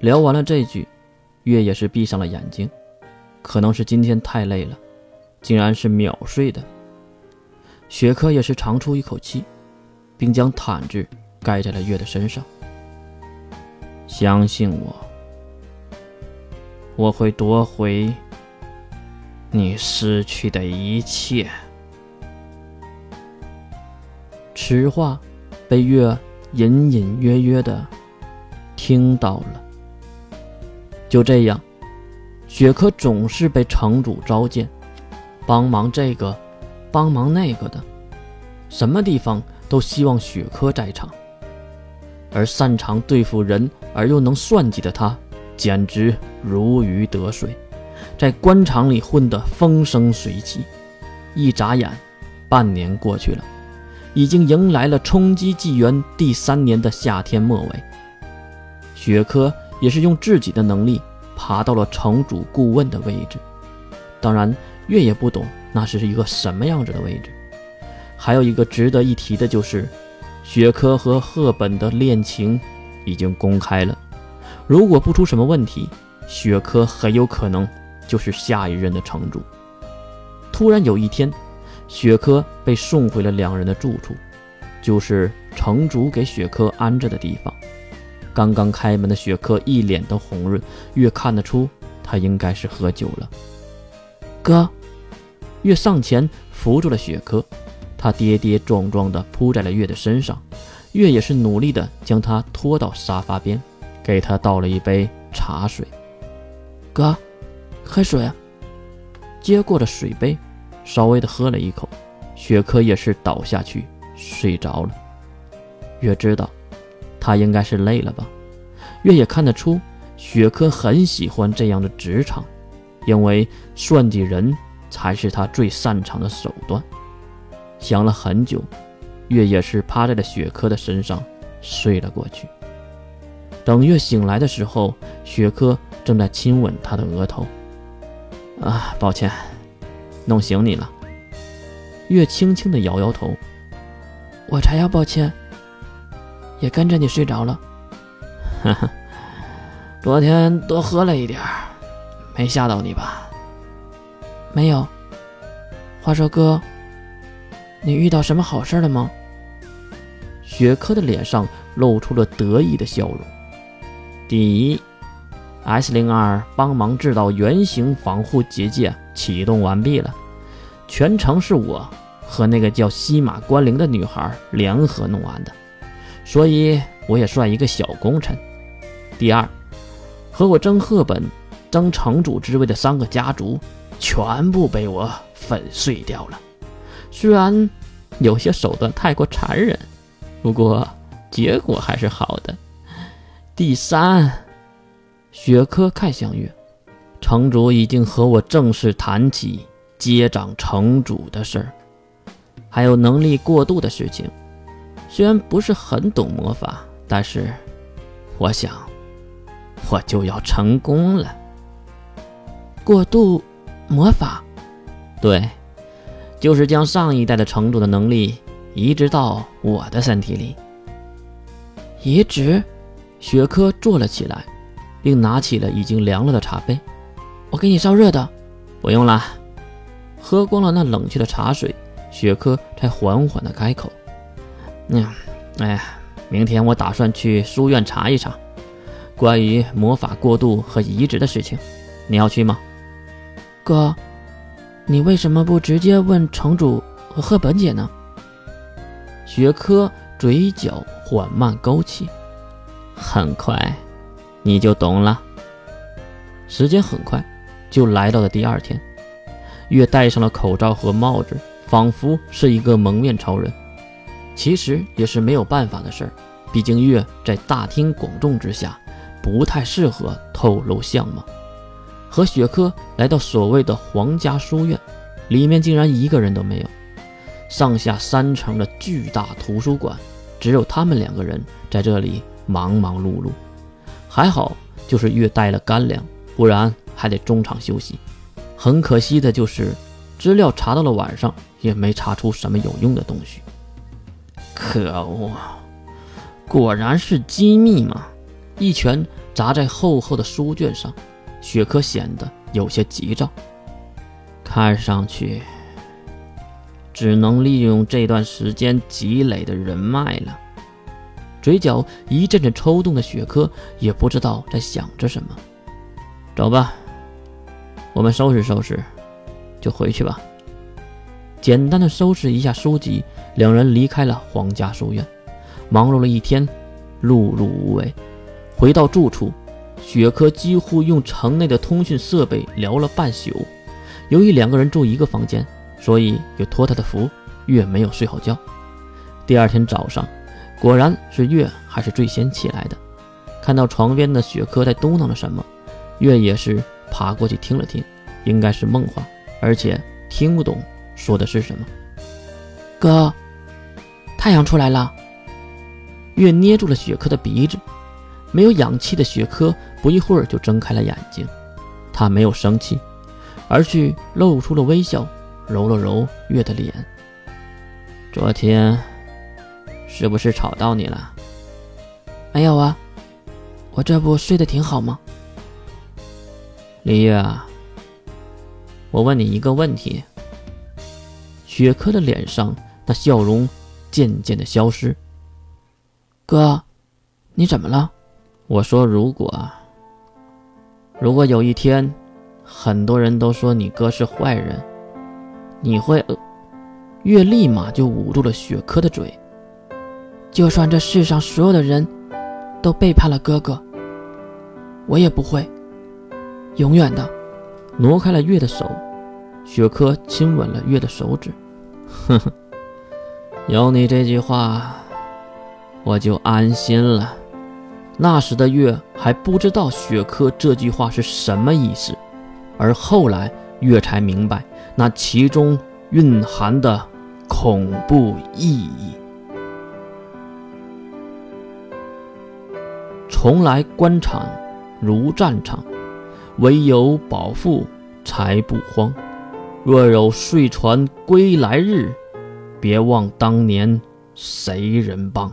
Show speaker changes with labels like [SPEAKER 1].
[SPEAKER 1] 聊完了这句，月也是闭上了眼睛。可能是今天太累了，竟然是秒睡的。雪珂也是长出一口气，并将毯子盖在了月的身上。相信我，我会夺回你失去的一切。此话被月隐隐约约的听到了。就这样。雪珂总是被城主召见，帮忙这个，帮忙那个的，什么地方都希望雪珂在场。而擅长对付人而又能算计的他，简直如鱼得水，在官场里混得风生水起。一眨眼，半年过去了，已经迎来了冲击纪元第三年的夏天末尾。雪珂也是用自己的能力。爬到了城主顾问的位置，当然月也不懂那是一个什么样子的位置。还有一个值得一提的就是，雪珂和赫本的恋情已经公开了。如果不出什么问题，雪珂很有可能就是下一任的城主。突然有一天，雪珂被送回了两人的住处，就是城主给雪珂安置的地方。刚刚开门的雪珂一脸的红润，月看得出他应该是喝酒了。哥，月上前扶住了雪珂，他跌跌撞撞地扑在了月的身上，月也是努力地将他拖到沙发边，给他倒了一杯茶水。哥，喝水。接过了水杯，稍微的喝了一口，雪珂也是倒下去睡着了。月知道。他应该是累了吧？月也看得出，雪珂很喜欢这样的职场，因为算计人才是他最擅长的手段。想了很久，月也是趴在了雪珂的身上睡了过去。等月醒来的时候，雪珂正在亲吻他的额头。啊，抱歉，弄醒你了。月轻轻地摇摇头。
[SPEAKER 2] 我才要抱歉。也跟着你睡着了，
[SPEAKER 1] 哈哈，昨天多喝了一点没吓到你吧？
[SPEAKER 2] 没有。话说哥，你遇到什么好事了吗？
[SPEAKER 1] 雪珂的脸上露出了得意的笑容。第一，S 零二帮忙制造圆形防护结界启动完毕了，全程是我和那个叫西马关灵的女孩联合弄完的。所以我也算一个小功臣。第二，和我争赫本、争城主之位的三个家族，全部被我粉碎掉了。虽然有些手段太过残忍，不过结果还是好的。第三，雪珂看向月，城主已经和我正式谈起接掌城主的事儿，还有能力过渡的事情。虽然不是很懂魔法，但是我想我就要成功了。
[SPEAKER 2] 过渡魔法，
[SPEAKER 1] 对，就是将上一代的城主的能力移植到我的身体里。
[SPEAKER 2] 移植？
[SPEAKER 1] 雪珂坐了起来，并拿起了已经凉了的茶杯。
[SPEAKER 2] 我给你烧热的。
[SPEAKER 1] 不用了。喝光了那冷却的茶水，雪珂才缓缓的开口。嗯，哎，明天我打算去书院查一查关于魔法过渡和移植的事情，你要去吗？
[SPEAKER 2] 哥，你为什么不直接问城主和赫本姐呢？
[SPEAKER 1] 学科嘴角缓慢勾起，很快你就懂了。时间很快就来到了第二天，月戴上了口罩和帽子，仿佛是一个蒙面超人。其实也是没有办法的事儿，毕竟月在大庭广众之下，不太适合透露相貌。和雪珂来到所谓的皇家书院，里面竟然一个人都没有。上下三层的巨大图书馆，只有他们两个人在这里忙忙碌碌。还好，就是月带了干粮，不然还得中场休息。很可惜的就是，资料查到了晚上，也没查出什么有用的东西。可恶！果然是机密嘛！一拳砸在厚厚的书卷上，雪珂显得有些急躁，看上去只能利用这段时间积累的人脉了。嘴角一阵阵抽动的雪珂也不知道在想着什么。走吧，我们收拾收拾，就回去吧。简单的收拾一下书籍，两人离开了皇家书院。忙碌了一天，碌碌无为。回到住处，雪珂几乎用城内的通讯设备聊了半宿。由于两个人住一个房间，所以有托他的福，月没有睡好觉。第二天早上，果然是月还是最先起来的。看到床边的雪珂在嘟囔着什么，月也是爬过去听了听，应该是梦话，而且听不懂说的是什么。
[SPEAKER 2] 哥，太阳出来了。
[SPEAKER 1] 月捏住了雪珂的鼻子。没有氧气的雪珂不一会儿就睁开了眼睛，他没有生气，而是露出了微笑，揉了揉月的脸。昨天是不是吵到你了？
[SPEAKER 2] 没有啊，我这不睡得挺好吗？
[SPEAKER 1] 李月啊，我问你一个问题。雪珂的脸上那笑容渐渐的消失。
[SPEAKER 2] 哥，你怎么了？
[SPEAKER 1] 我说：“如果，如果有一天，很多人都说你哥是坏人，你会……”月立马就捂住了雪珂的嘴。
[SPEAKER 2] 就算这世上所有的人都背叛了哥哥，我也不会，永远的。
[SPEAKER 1] 挪开了月的手，雪珂亲吻了月的手指。呵呵，有你这句话，我就安心了。那时的月还不知道雪珂这句话是什么意思，而后来月才明白那其中蕴含的恐怖意义。从来官场如战场，唯有保父才不慌。若有睡船归来日，别忘当年谁人帮。